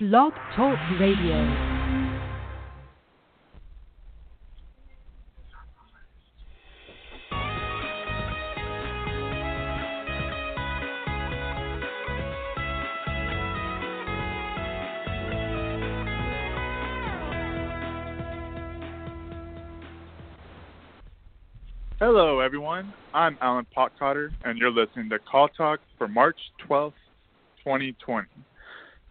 Blog Talk Radio. Hello, everyone. I'm Alan Potcotter, and you're listening to Call Talk for March 12th, 2020.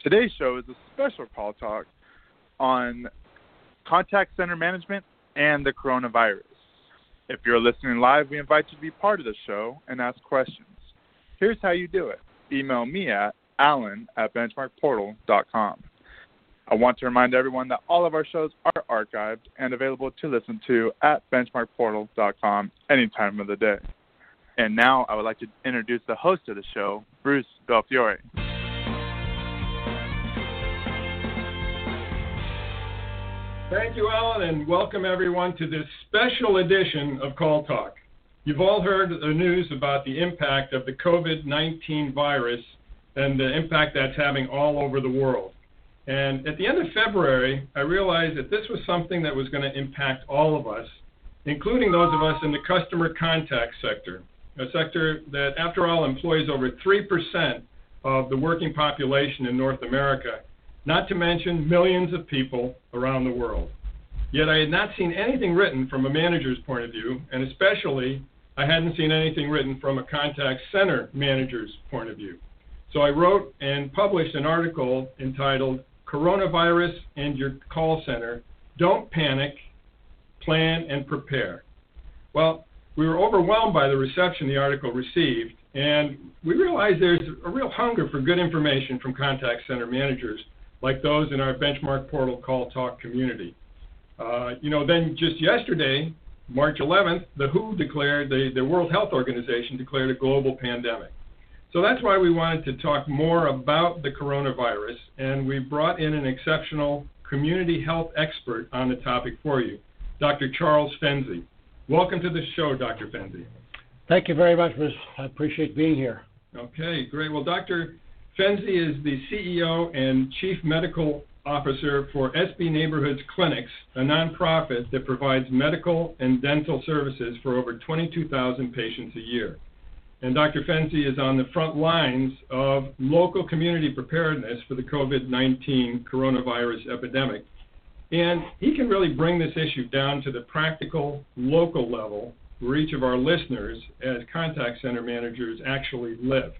Today's show is a special call talk on contact center management and the coronavirus. If you're listening live, we invite you to be part of the show and ask questions. Here's how you do it email me at alan at benchmarkportal.com. I want to remind everyone that all of our shows are archived and available to listen to at benchmarkportal.com any time of the day. And now I would like to introduce the host of the show, Bruce Belfiore. Thank you, Alan, and welcome everyone to this special edition of Call Talk. You've all heard the news about the impact of the COVID 19 virus and the impact that's having all over the world. And at the end of February, I realized that this was something that was going to impact all of us, including those of us in the customer contact sector, a sector that, after all, employs over 3% of the working population in North America, not to mention millions of people around the world. Yet I had not seen anything written from a manager's point of view, and especially I hadn't seen anything written from a contact center manager's point of view. So I wrote and published an article entitled coronavirus and your call center, don't panic, plan, and prepare. Well, we were overwhelmed by the reception the article received, and we realized there's a real hunger for good information from contact center managers like those in our benchmark portal call talk community. Uh, you know, then just yesterday, March 11th, the WHO declared, the, the World Health Organization declared a global pandemic. So that's why we wanted to talk more about the coronavirus, and we brought in an exceptional community health expert on the topic for you, Dr. Charles Fenzi. Welcome to the show, Dr. Fenzi. Thank you very much, Bruce. I appreciate being here. Okay, great. Well, Dr. Fenzi is the CEO and Chief Medical Officer for SB Neighborhoods Clinics, a nonprofit that provides medical and dental services for over 22,000 patients a year. And Dr. Fenzi is on the front lines of local community preparedness for the COVID 19 coronavirus epidemic. And he can really bring this issue down to the practical local level where each of our listeners, as contact center managers, actually live.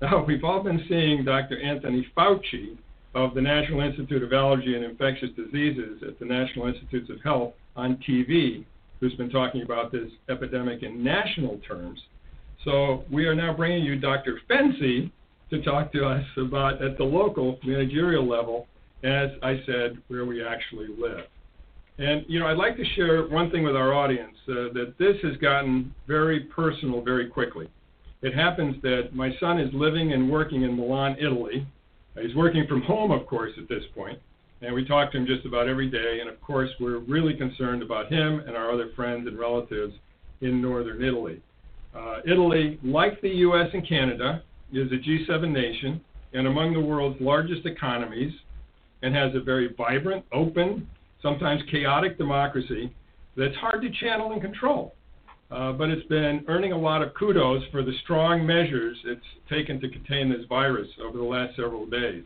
Now, we've all been seeing Dr. Anthony Fauci of the National Institute of Allergy and Infectious Diseases at the National Institutes of Health on TV, who's been talking about this epidemic in national terms. So we are now bringing you Dr. Fenzi to talk to us about at the local managerial level, as I said, where we actually live. And you know, I'd like to share one thing with our audience uh, that this has gotten very personal very quickly. It happens that my son is living and working in Milan, Italy. He's working from home, of course, at this point, and we talk to him just about every day. And of course, we're really concerned about him and our other friends and relatives in northern Italy. Uh, Italy, like the U.S. and Canada, is a G7 nation and among the world's largest economies and has a very vibrant, open, sometimes chaotic democracy that's hard to channel and control. Uh, but it's been earning a lot of kudos for the strong measures it's taken to contain this virus over the last several days.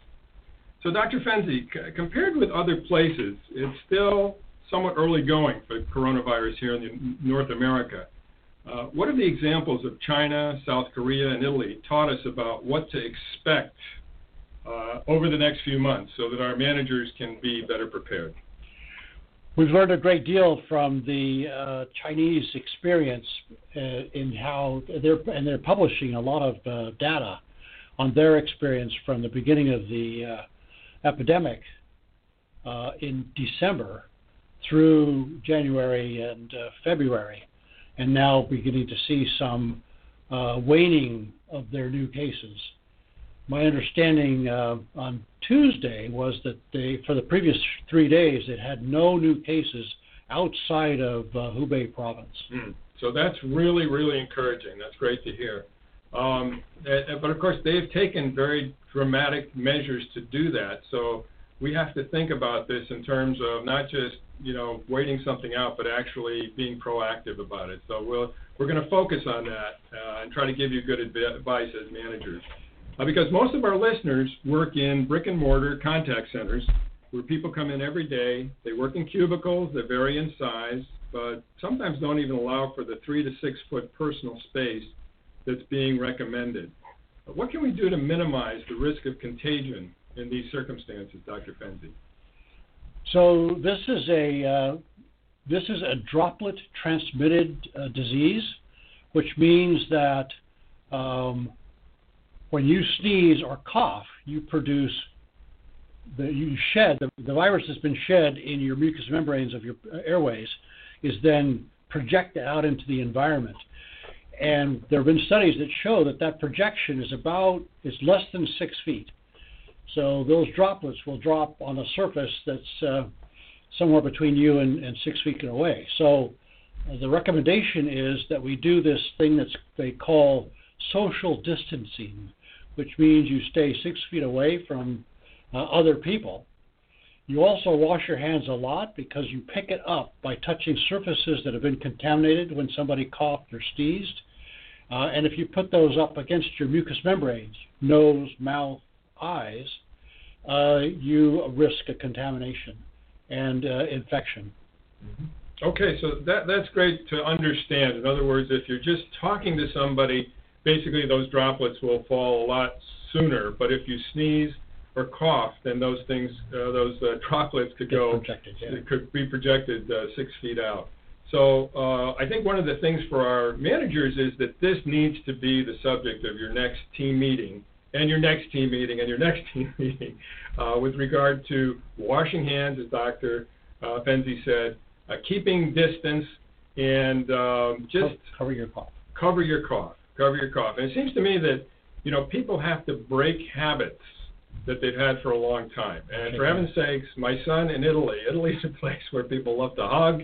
So, Dr. Fenzi, c- compared with other places, it's still somewhat early going for coronavirus here in North America. Uh, what are the examples of China, South Korea, and Italy taught us about what to expect uh, over the next few months so that our managers can be better prepared? We've learned a great deal from the uh, Chinese experience uh, in how they're and they're publishing a lot of uh, data on their experience from the beginning of the uh, epidemic in December through January and February and now beginning to see some uh, waning of their new cases. My understanding uh, on Tuesday was that they, for the previous three days, it had no new cases outside of uh, Hubei province. Mm. So that's really, really encouraging. That's great to hear. Um, but of course, they've taken very dramatic measures to do that. So we have to think about this in terms of not just you know waiting something out, but actually being proactive about it. So we'll we're going to focus on that uh, and try to give you good advice as managers. Uh, because most of our listeners work in brick and mortar contact centers where people come in every day. They work in cubicles that vary in size, but sometimes don't even allow for the three to six foot personal space that's being recommended. What can we do to minimize the risk of contagion in these circumstances, Dr. Fenzi? So this is a uh, this is a droplet transmitted uh, disease, which means that um, when you sneeze or cough, you produce the you shed the, the virus has been shed in your mucous membranes of your airways is then projected out into the environment. And there have been studies that show that that projection is about is less than six feet. So those droplets will drop on a surface that's uh, somewhere between you and, and six feet away. So uh, the recommendation is that we do this thing that they call social distancing, which means you stay six feet away from uh, other people. You also wash your hands a lot because you pick it up by touching surfaces that have been contaminated when somebody coughed or sneezed. Uh, and if you put those up against your mucous membranes, nose, mouth, eyes, uh, you risk a contamination and uh, infection. Mm-hmm. Okay, so that that's great to understand. In other words, if you're just talking to somebody, basically those droplets will fall a lot sooner. But if you sneeze or cough, then those things, uh, those uh, droplets could go, yeah. could be projected uh, six feet out. So uh, I think one of the things for our managers is that this needs to be the subject of your next team meeting and your next team meeting and your next team meeting uh, with regard to washing hands, as Dr. Uh, Fenzi said, uh, keeping distance, and um, just cover your cough. Cover your cough. Cover your cough. And it seems to me that you know people have to break habits that they've had for a long time. And for heaven's sakes, my son in Italy, Italy's a place where people love to hug,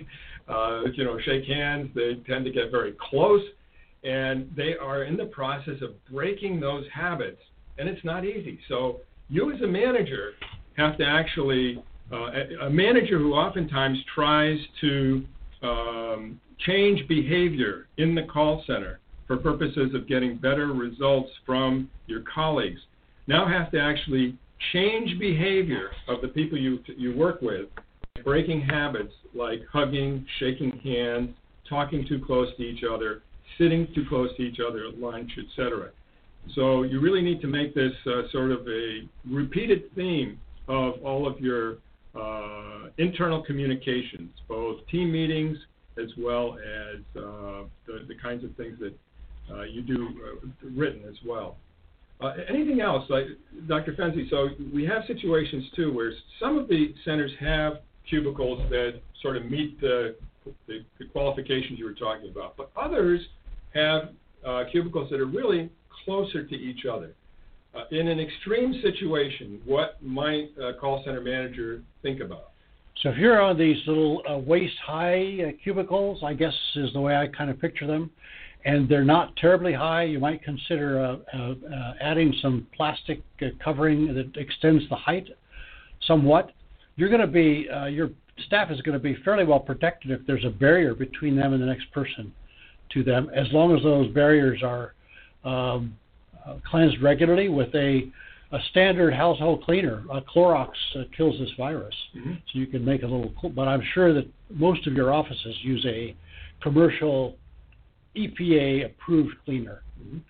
uh, you know, shake hands. They tend to get very close, and they are in the process of breaking those habits and it's not easy. So you as a manager have to actually uh, a, manager who oftentimes tries to um, change behavior in the call center for purposes of getting better results from your colleagues. Now have to actually change behavior of the people you you work with breaking habits like hugging shaking hands talking too close to each other sitting too close to each other at lunch etc so you really need to make this uh, sort of a repeated theme of all of your uh, internal communications, both team meetings as well as uh, the, the, kinds of things that you do uh, written as well. Uh, anything else, like Dr. Fenzi? So we have situations too where some of the centers have cubicles that sort of meet the, the, the qualifications you were talking about, but others have cubicles that are really closer to each other. Uh, in an extreme situation, what might a call center manager think about? So if you're on these little uh, waist-high uh, cubicles, I guess is the way I kind of picture them, and they're not terribly high, you might consider uh, uh, uh, adding some plastic covering that extends the height somewhat. You're going to be your staff is going to be fairly well protected if there's a barrier between them and the next person to them, as long as those barriers are um, uh, cleansed regularly with a, a standard household cleaner. Uh, Clorox uh, kills this virus, mm-hmm. so you can make a little. But I'm sure that most of your offices use a commercial EPA approved cleaner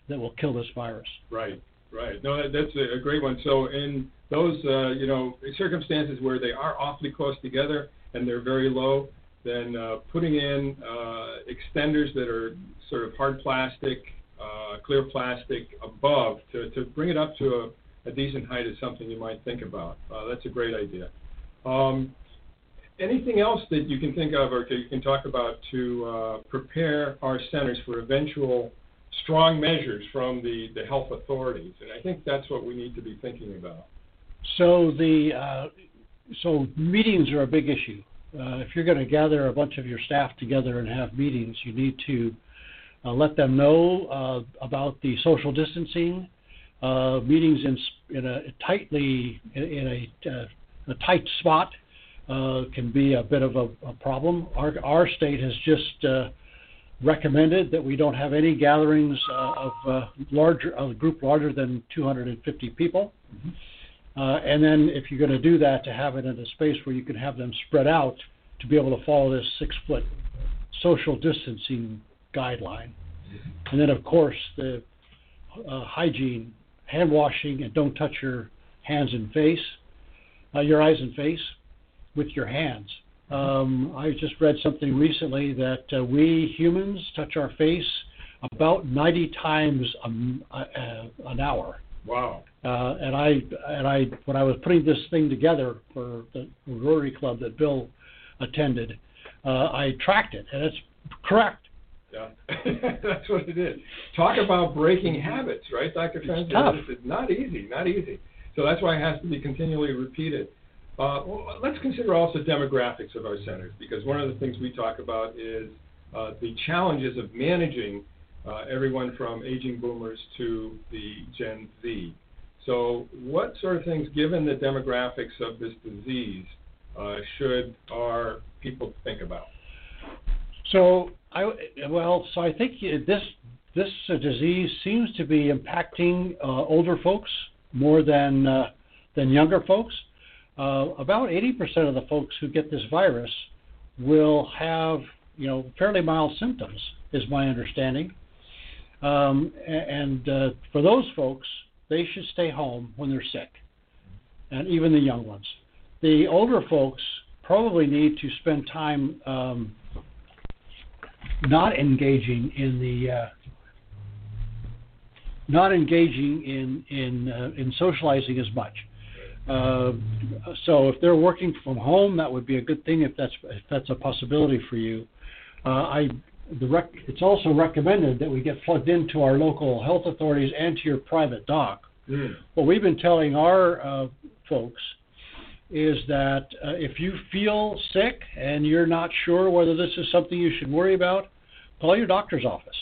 that will kill this virus. Right, right. No, that's a, a great one. So in those, uh, you know, circumstances where they are awfully close together and they're very low, then uh, putting in uh, extenders that are sort of hard plastic uh, clear plastic above to, to bring it up to a, a decent height is something you might think about. Uh, that's a great idea. Um, anything else that you can think of or you can talk about to uh, prepare our centers for eventual strong measures from the, the health authorities? And I think that's what we need to be thinking about. So the uh, so meetings are a big issue. Uh, if you're going to gather a bunch of your staff together and have meetings, you need to uh, let them know uh, about the social distancing, uh, meetings in, in a tightly in, in a a tight spot can be a bit of a, a problem. Our, our state has just uh, recommended that we don't have any gatherings uh, of uh, larger a group larger than 250 people. Uh, and then if you're going to do that, to have it in a space where you can have them spread out to be able to follow this six foot social distancing guideline. And then of course the uh, hygiene, hand washing, and don't touch your hands and face, uh, your eyes and face with your hands. Um, I just read something recently that uh, we humans touch our face about 90 times a, uh, an hour. Wow. Uh, and I and I when I was putting this thing together for the Rotary Club that Bill attended, uh, I tracked it, and it's correct. Yeah, that's what it is. Talk about breaking habits, right, Dr. Fenzi? tough. It's not easy, not easy. So that's why it has to be continually repeated. Uh, let's consider also demographics of our centers because one of the things we talk about is uh, the challenges of managing uh, everyone from aging boomers to the Gen Z. So, what sort of things, given the demographics of this disease, uh, should our people think about? So I well, so I think this this disease seems to be impacting uh, older folks more than uh, than younger folks. Uh, about 80% of the folks who get this virus will have you know fairly mild symptoms, is my understanding. Um, and uh, for those folks, they should stay home when they're sick, and even the young ones. The older folks probably need to spend time um, not engaging in the uh, not engaging in in uh, in socializing as much. Uh, so if they're working from home, that would be a good thing if that's if that's a possibility for you. Uh, I the rec- it's also recommended that we get plugged into our local health authorities and to your private doc. Mm. What we've been telling our uh, folks is that uh, if you feel sick and you're not sure whether this is something you should worry about, call your doctor's office.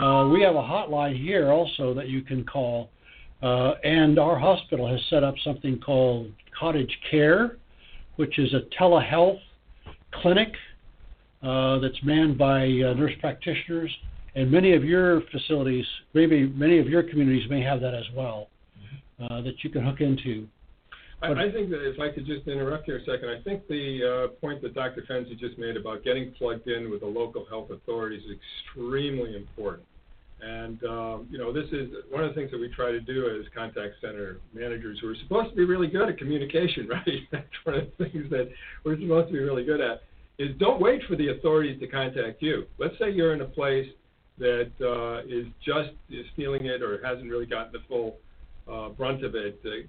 Uh, we have a hotline here also that you can call, uh, and our hospital has set up something called Cottage Care, which is a telehealth clinic uh, that's manned by uh, nurse practitioners. And many of your facilities, maybe many of your communities may have that as well, uh, that you can hook into. I, I think that if I could just interrupt here a second, I think the uh, point that Dr. Fenzi just made about getting plugged in with the local health authorities is extremely important. And um, you know, this is one of the things that we try to do as contact center managers who are supposed to be really good at communication, right? That's one of the things that we're supposed to be really good at. Is don't wait for the authorities to contact you. Let's say you're in a place that uh, is just is feeling it or hasn't really gotten the full uh, brunt of it. Uh,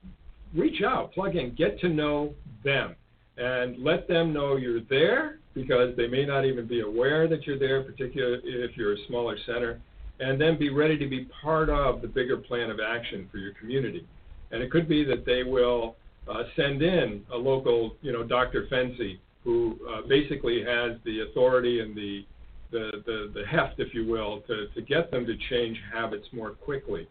reach out, plug in, get to know them, and let them know you're there because they may not even be aware that you're there, particularly if you're a smaller center, and then be ready to be part of the bigger plan of action for your community. And it could be that they will uh, send in a local, you know, Dr. Fenzi, who uh, basically has the authority and the, the, the, the heft, if you will, to, to get them to change habits more quickly.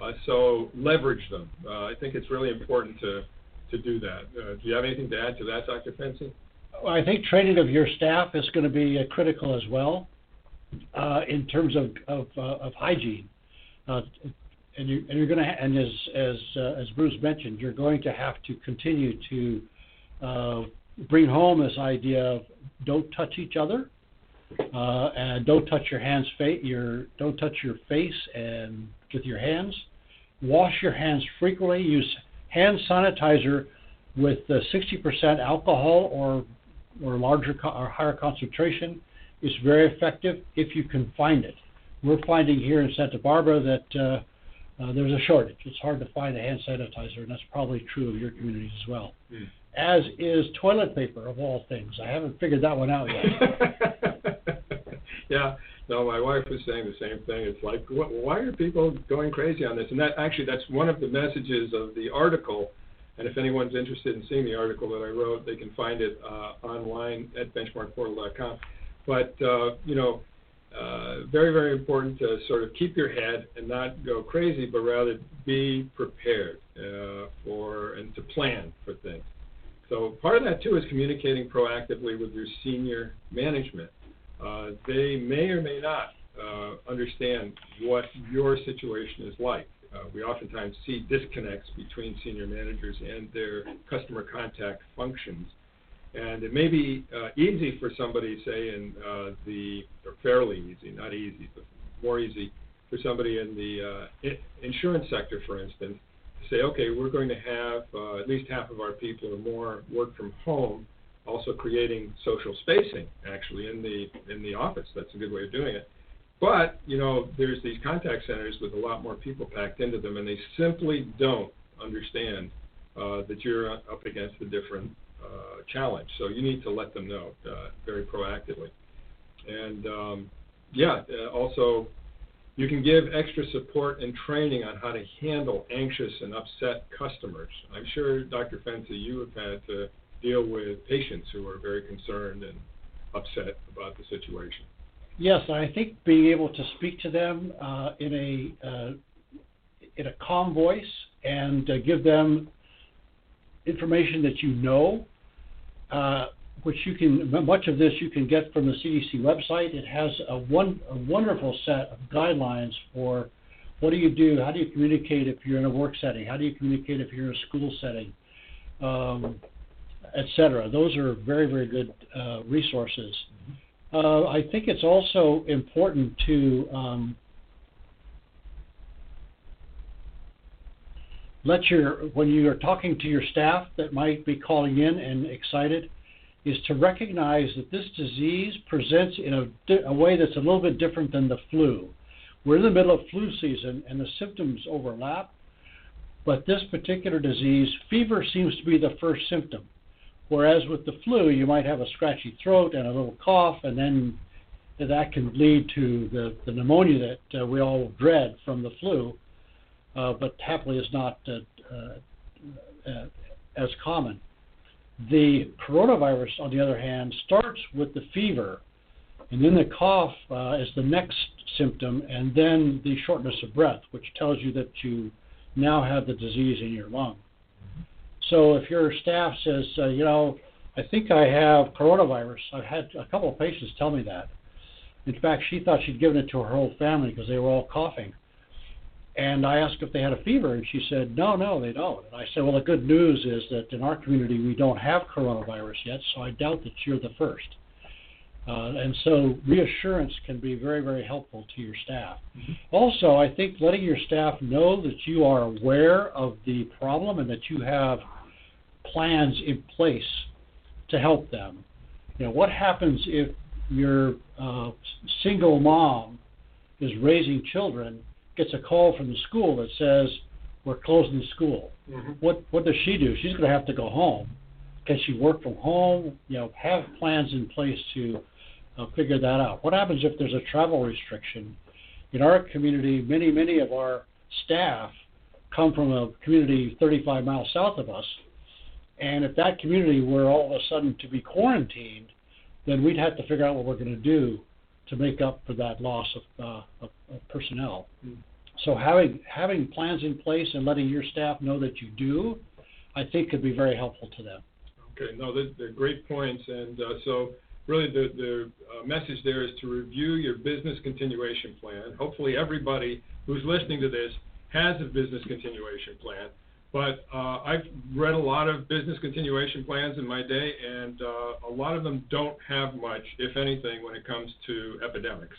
Uh, so leverage them. Uh, I think it's really important to, to do that. Uh, do you have anything to add to that, Dr. Fenzi? I think training of your staff is going to be uh, critical as well uh, in terms of of, uh, of hygiene. Uh, and, you, and you're going to, ha- and as as uh, as Bruce mentioned, you're going to have to continue to uh, bring home this idea of don't touch each other, uh, and don't touch your hands, fa- your don't touch your face and with your hands. Wash your hands frequently. Use hand sanitizer with uh, 60% alcohol or or larger co- or higher concentration is very effective if you can find it. We're finding here in Santa Barbara that uh, uh, there's a shortage. It's hard to find a hand sanitizer, and that's probably true of your communities as well. Hmm. As is toilet paper, of all things. I haven't figured that one out yet. yeah, no, my wife was saying the same thing. It's like, wh- why are people going crazy on this? And that actually, that's one of the messages of the article. And if anyone's interested in seeing the article that I wrote, they can find it uh, online at benchmarkportal.com. But uh, you know, uh, very very important to sort of keep your head and not go crazy, but rather be prepared uh, for and to plan for things. So part of that too is communicating proactively with your senior management. Uh, they may or may not uh, understand what your situation is like. Uh, we oftentimes see disconnects between senior managers and their customer contact functions. And it may be uh, easy for somebody, say, in uh, the, or fairly easy, not easy, but more easy for somebody in the uh, insurance sector, for instance, to say, okay, we're going to have uh, at least half of our people or more work from home, also creating social spacing actually in the in the office. That's a good way of doing it. But you know, there's these contact centers with a lot more people packed into them, and they simply don't understand uh, that you're up against a different uh, challenge. So you need to let them know uh, very proactively. And um, yeah, uh, also you can give extra support and training on how to handle anxious and upset customers. I'm sure, Dr. Fenzi, you have had to deal with patients who are very concerned and upset about the situation. Yes, I think being able to speak to them uh, in a uh, in a calm voice and uh, give them information that you know uh, which you can much of this you can get from the CDC website. It has a one a wonderful set of guidelines for what do you do, how do you communicate if you're in a work setting, how do you communicate if you're in a school setting, um, etc. Those are very very good uh, resources. Uh, I think it's also important to um, let your when you are talking to your staff that might be calling in and excited is to recognize that this disease presents in a, a, way that's a little bit different than the flu. We're in the middle of flu season and the symptoms overlap, but this particular disease, fever seems to be the first symptom. Whereas with the flu, you might have a scratchy throat and a little cough, and then that can lead to the, the pneumonia that uh, we all dread from the flu, uh, but happily is not uh, uh, as common. The coronavirus, on the other hand, starts with the fever, and then the cough uh, is the next symptom, and then the shortness of breath, which tells you that you now have the disease in your lung. So if your staff says, uh, you know, I think I have coronavirus, I've had a couple of patients tell me that. In fact, she thought she'd given it to her whole family because they were all coughing. And I asked if they had a fever, and she said, no, no, they don't. And I said, well, the good news is that in our community we don't have coronavirus yet, so I doubt that you're the first. Uh, and so reassurance can be very, very helpful to your staff. Mm-hmm. Also, I think letting your staff know that you are aware of the problem and that you have plans in place to help them. You know, what happens if your uh, single mom is raising children gets a call from the school that says we're closing the school. Mm-hmm. What what does she do? She's going to have to go home. Can she work from home? You know, have plans in place to uh, figure that out. What happens if there's a travel restriction? In our community, many many of our staff come from a community 35 miles south of us, and if that community were all of a sudden to be quarantined, then we'd have to figure out what we're going to do to make up for that loss of, uh, of, of personnel. Mm. So having having plans in place and letting your staff know that you do, I think could be very helpful to them. Okay, no, they're, they're great points, and uh, so really the the uh, message there is to review your business continuation plan. Hopefully, everybody who's listening to this has a business continuation plan. But uh, I've read a lot of business continuation plans in my day, and uh, a lot of them don't have much, if anything, when it comes to epidemics.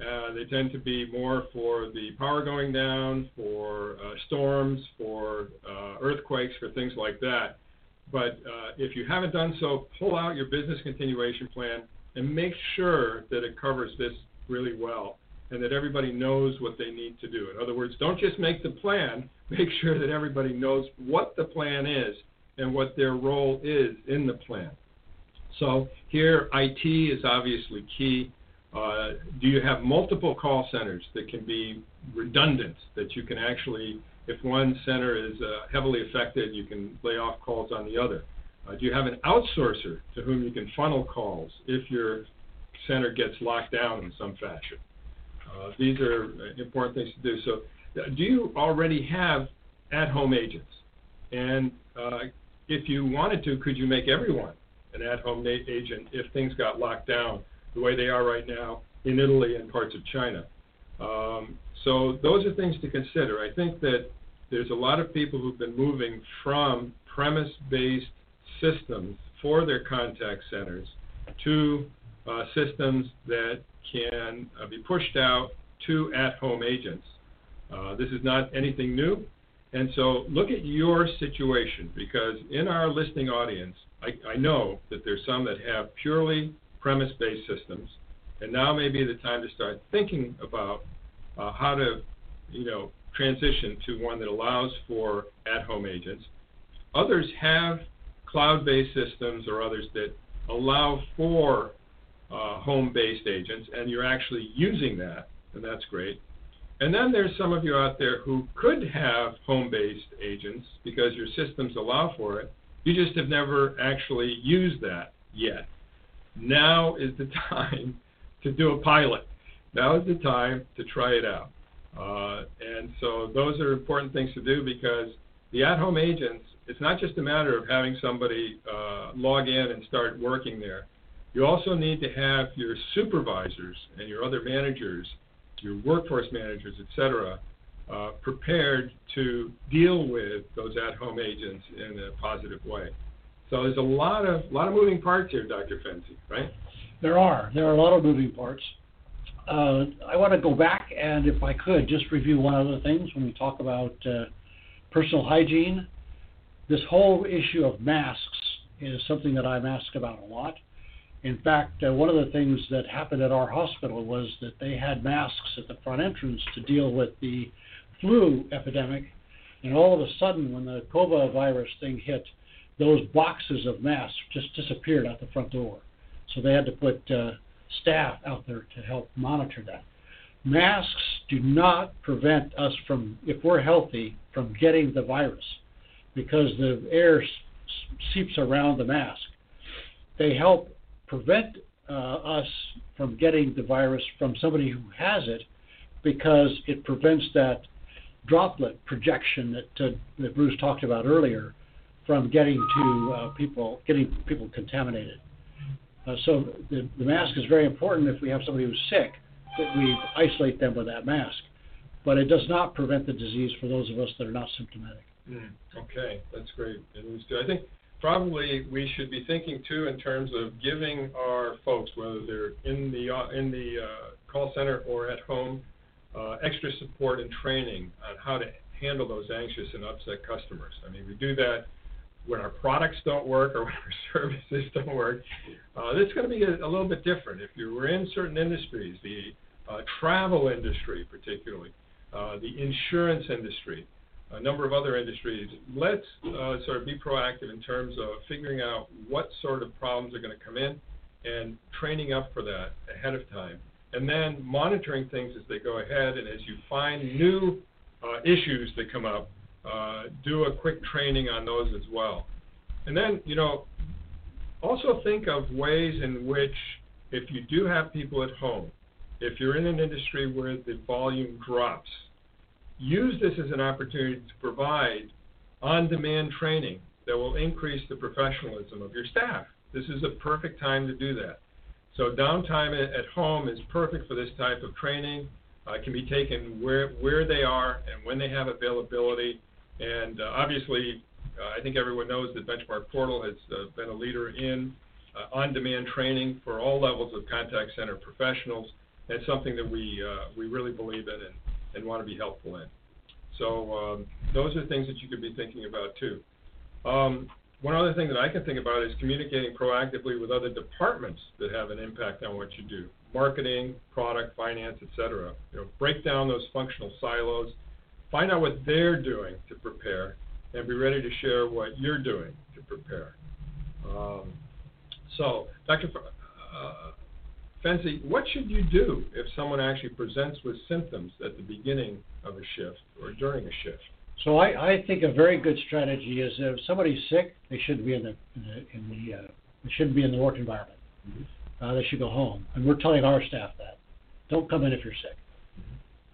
Uh, they tend to be more for the power going down, for uh, storms, for uh, earthquakes, for things like that. But uh, if you haven't done so, pull out your business continuation plan and make sure that it covers this really well and that everybody knows what they need to do. In other words, don't just make the plan, make sure that everybody knows what the plan is and what their role is in the plan. So here, IT is obviously key. Uh, do you have multiple call centers that can be redundant, that you can actually, if one center is uh, heavily affected, you can lay off calls on the other? Uh, do you have an outsourcer to whom you can funnel calls if your center gets locked down in some fashion? Uh, these are important things to do. So, uh, do you already have at-home agents? And uh, if you wanted to, could you make everyone an at-home agent if things got locked down the way they are right now in Italy and parts of China? Um, so those are things to consider. I think that there's a lot of people who've been moving from premise-based systems for their contact centers to uh, systems that can uh, be pushed out to at-home agents. Uh, this is not anything new. And so look at your situation because in our listening audience, I, I know that there's some that have purely premise-based systems, and now may be the time to start thinking about uh, how to, you know, transition to one that allows for at-home agents. Others have cloud-based systems or others that allow for uh, home-based agents, and you're actually using that, and that's great. And then there's some of you out there who could have home-based agents because your systems allow for it. You just have never actually used that yet. Now is the time to do a pilot. Now is the time to try it out. Uh, and so those are important things to do because the at-home agents, it's not just a matter of having somebody uh, log in and start working there. You also need to have your supervisors and your other managers, your workforce managers, et cetera, uh, prepared to deal with those at-home agents in a positive way. So there's a lot of lot of moving parts here, Dr. Fenzi, right? There are. There are a lot of moving parts. Uh, I want to go back and, if I could, just review one other things when we talk about uh, personal hygiene. This whole issue of masks is something that I'm asked about a lot. In fact, uh, one of the things that happened at our hospital was that they had masks at the front entrance to deal with the flu epidemic, and all of a sudden, when the COVID virus thing hit, those boxes of masks just disappeared out the front door. So they had to put uh, staff out there to help monitor that. Masks do not prevent us from, if we're healthy, from getting the virus because the air seeps around the mask. They help prevent uh, us from getting the virus from somebody who has it because it prevents that droplet projection that, uh, that Bruce talked about earlier from getting to uh, people, getting people contaminated. Uh, so the, the mask is very important if we have somebody who's sick, that we isolate them with that mask. But it does not prevent the disease for those of us that are not symptomatic. Mm, okay, that's great. I think probably we should be thinking too in terms of giving our folks, whether they're in the uh, in the uh, call center or at home, uh, extra support and training on how to handle those anxious and upset customers. I mean, we do that when our products don't work or when our services don't work, uh, it's going to be a, a, little bit different. If you were in certain industries, the uh, travel industry particularly, uh, the insurance industry, a number of other industries, let's uh, sort of be proactive in terms of figuring out what sort of problems are going to come in and training up for that ahead of time. And then monitoring things as they go ahead and as you find new uh, issues that come up, uh, do a quick training on those as well. And then, you know, also think of ways in which, if you do have people at home, if you're in an industry where the volume drops, use this as an opportunity to provide on demand training that will increase the professionalism of your staff. This is a perfect time to do that. So, downtime at home is perfect for this type of training. Uh, it can be taken where, where they are and when they have availability. And uh, obviously, uh, I think everyone knows that Benchmark Portal has uh, been a leader in on-demand training for all levels of contact center professionals. It's something that we we really believe in and, and want to be helpful in. So um, those are things that you could be thinking about too. Um, one other thing that I can think about is communicating proactively with other departments that have an impact on what you do. Marketing, product, finance, etc. You know, break down those functional silos Find out what they're doing to prepare and be ready to share what you're doing to prepare. Um, so, Dr. Uh, Fenzi, what should you do if someone actually presents with symptoms at the beginning of a shift or during a shift? So I, I think a very good strategy is if somebody's sick, they shouldn't be in the in the, in the uh, they shouldn't be in the work environment. Mm-hmm. Uh, they should go home, and we're telling our staff that. Don't come in if you're sick.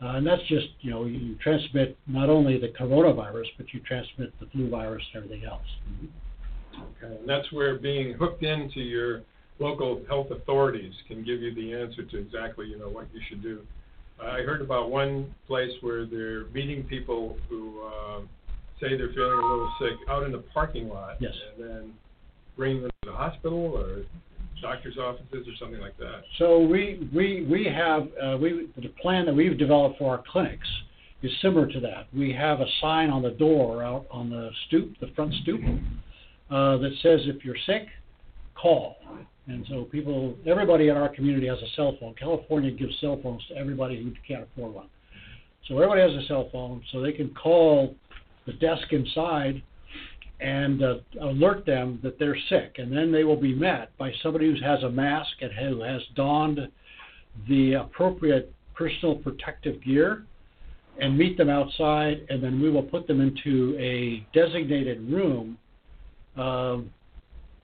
Uh, and that's just, you know, you transmit not only the coronavirus, but you transmit the flu virus and everything else. Okay, and that's where being hooked into your local health authorities can give you the answer to exactly you know what you should do. I heard about one place where they're meeting people who uh, say they're feeling a little sick out in the parking lot, Yes. and then bring them to the hospital or doctor's offices or something like that. So we we we have uh, we the plan that we've developed for our clinics is similar to that. We have a sign on the door out on the stoop, the front stoop, uh, that says if you're sick, call. And so people, everybody in our community has a cell phone. California gives cell phones to everybody who can't afford one. So everybody has a cell phone, so they can call the desk inside and uh, alert them that they're sick, and then they will be met by somebody who has a mask and who has donned the appropriate personal protective gear, and meet them outside, and then we will put them into a designated room, um,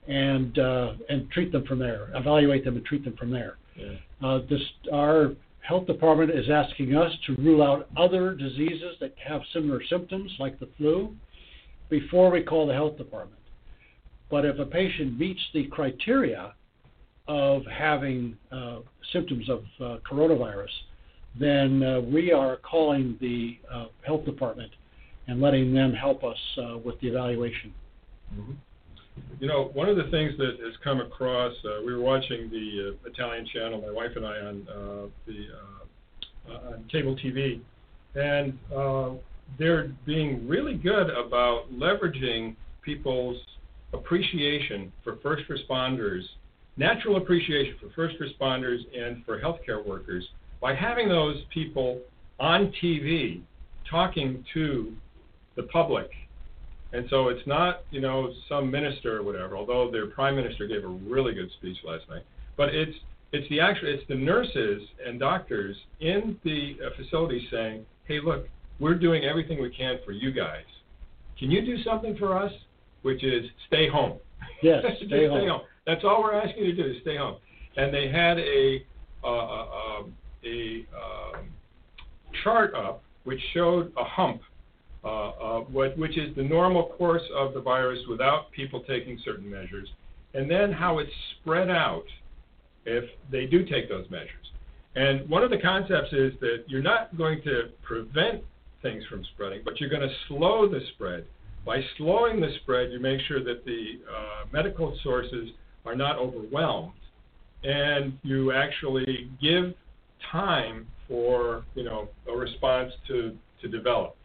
and uh, and treat them from there, evaluate them and treat them from there. Yeah. Uh, this our health department is asking us to rule out other diseases that have similar symptoms, like the flu before we call the health department. But if a patient meets the criteria of having uh, symptoms of uh, coronavirus, then uh, we are calling the uh, health department and letting them help us uh, with the evaluation. Mm-hmm. You know, one of the things that has come across, uh, we were watching the uh, Italian channel, my wife and I, on uh, the uh, uh, on cable TV, and uh, they're being really good about leveraging people's appreciation for first responders, natural appreciation for first responders and for healthcare workers by having those people on TV talking to the public. And so it's not, you know, some minister or whatever, although their prime minister gave a really good speech last night. But it's it's the actual it's the nurses and doctors in the uh, facility saying, "Hey, look, we're doing everything we can for you guys. Can you do something for us? Which is stay home. Yes, Just stay home. That's all we're asking you to do is stay home. And they had a uh, uh, um, a um, chart up which showed a hump, what, which is the normal course of the virus without people taking certain measures, and then how it's spread out if they do take those measures. And one of the concepts is that you're not going to prevent things from spreading, but you're going to slow the spread. By slowing the spread, you make sure that the uh, medical sources are not overwhelmed, and you actually give time for you know a response to to develop.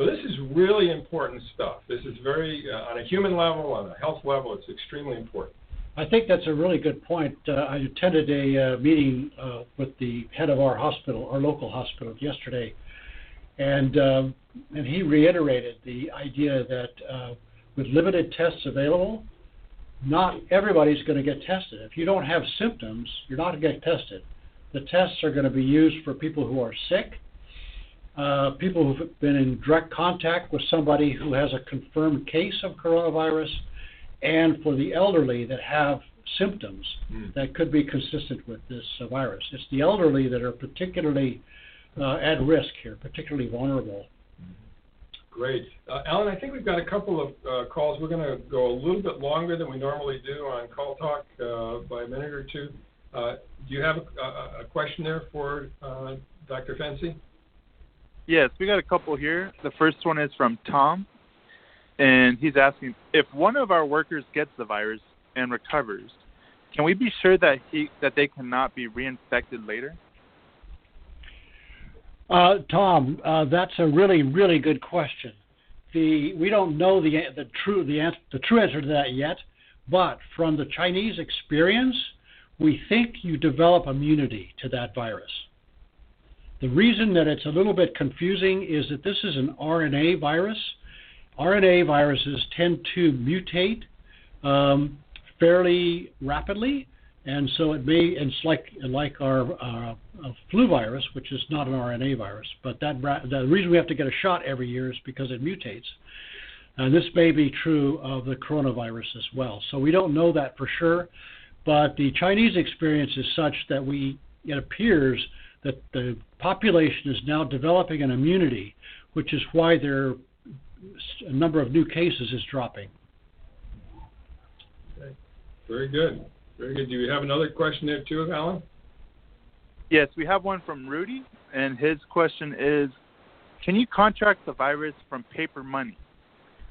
So this is really important stuff. This is very uh, on a human level, on a health level, it's extremely important. I think that's a really good point. Uh, I attended a uh, meeting uh, with the head of our hospital, our local hospital, yesterday, and um, and he reiterated the idea that uh, with limited tests available, not everybody's going to get tested. If you don't have symptoms, you're not going to get tested. The tests are going to be used for people who are sick, uh, people who've been in direct contact with somebody who has a confirmed case of coronavirus, and for the elderly that have symptoms Mm. that could be consistent with this uh, virus. It's the elderly that are particularly uh, at risk here, particularly vulnerable. Great. Uh, Alan, I think we've got a couple of uh, calls. We're going to go a little bit longer than we normally do on Call Talk uh, by a minute or two. Uh, do you have a, a, a question there for uh, Dr. Fenzi? Yes, we got a couple here. The first one is from Tom, and he's asking if one of our workers gets the virus and recovers, can we be sure that he that they cannot be reinfected later? Uh, Tom, uh, that's a really, really good question. The we don't know the the true the answer, the true answer to that yet, but from the Chinese experience, we think you develop immunity to that virus. The reason that it's a little bit confusing is that this is an RNA virus. RNA viruses tend to mutate um, fairly rapidly, and so it may. It's like like our uh, uh, flu virus, which is not an RNA virus, but that the reason we have to get a shot every year is because it mutates. And this may be true of the coronavirus as well. So we don't know that for sure, but the Chinese experience is such that we it appears that the population is now developing an immunity, which is why their a number of new cases is dropping. Very good. Very good. Do we have another question there too, Alan? Yes, we have one from Rudy, and his question is Can you contract the virus from paper money?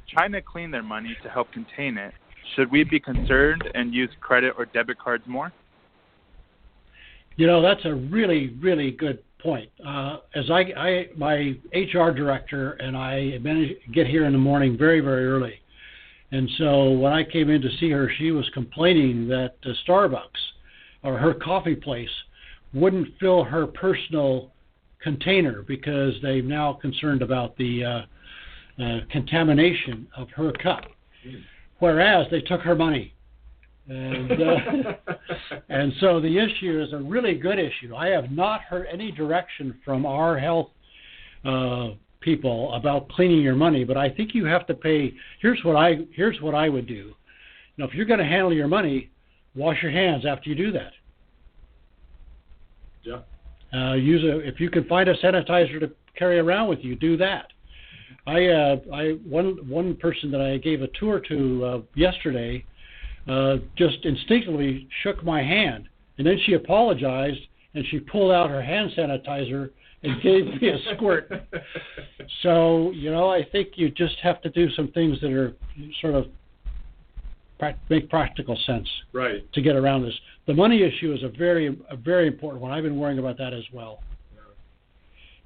China cleaned their money to help contain it. Should we be concerned and use credit or debit cards more? You know, that's a really, really good point. Uh, as I, I, my HR director and I manage, get here in the morning very, very early, and so when I came in to see her, she was complaining that uh, Starbucks or her coffee place wouldn't fill her personal container because they're now concerned about the uh, uh, contamination of her cup. Whereas they took her money. And, uh, and so the issue is a really good issue. I have not heard any direction from our health uh, people about cleaning your money, but I think you have to pay. Here's what I here's what I would do. Now, if you're going to handle your money, wash your hands after you do that. Yeah. Uh, use a if you can find a sanitizer to carry around with you, do that. I uh, I one one person that I gave a tour to uh, yesterday uh, just instinctively shook my hand, and then she apologized and she pulled out her hand sanitizer and gave me a squirt. so you know, I think you just have to do some things that are sort of make practical sense. Right. To get around this, the money issue is a very a very important one. I've been worrying about that as well.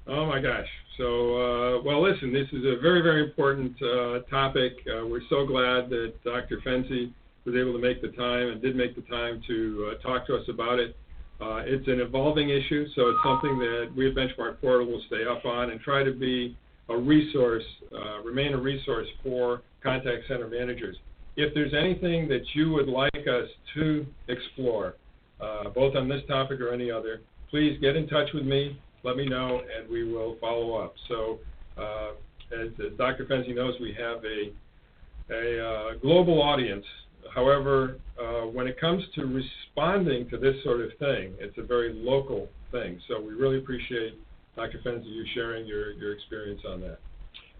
Oh my gosh. So, uh, well, listen, this is a very, very important uh, topic. Uh, we're so glad that Dr. Fenzi was able to make the time and did make the time to uh, talk to us about it. Uh, it's an evolving issue, so it's something that we at Benchmark Portal will stay up on and try to be a resource, uh, remain a resource for contact center managers. If there's anything that you would like us to explore, uh, both on this topic or any other, please get in touch with me, let me know, and we will follow up. So, uh, as, as, Dr. Fenzi knows, we have a, a uh, global audience However, uh, when it comes to responding to this sort of thing, it's a very local thing. So we really appreciate, Dr. Fenzi, you sharing your, your experience on that.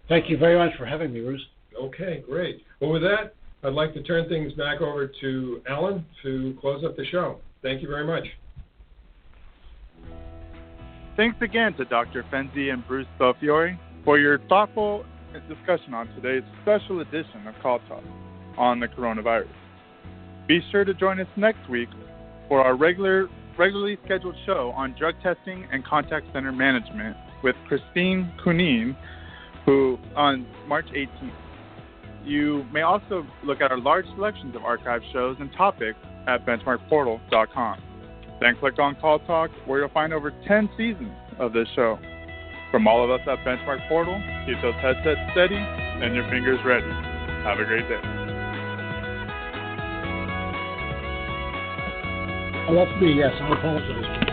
Thank you very much for having me, Bruce. Okay, great. Well, with that, I'd like to turn things back over to Alan to close up the show. Thank you very much. Thanks again to Dr. Fenzi and Bruce Belfiore for your thoughtful discussion on today's special edition of CallTalk on the coronavirus. Be sure to join us next week for our regular, regularly scheduled show on drug testing and contact center management with Christine Kunin, who on March 18th. You may also look at our large selections of archived shows and topics at benchmarkportal.com. Then click on CallTalk, where you'll find over 10 seasons of this show. From all of us at Benchmark Portal, keep those headsets steady and your fingers ready. Have a great day. Oh, that's me, yes. I apologize.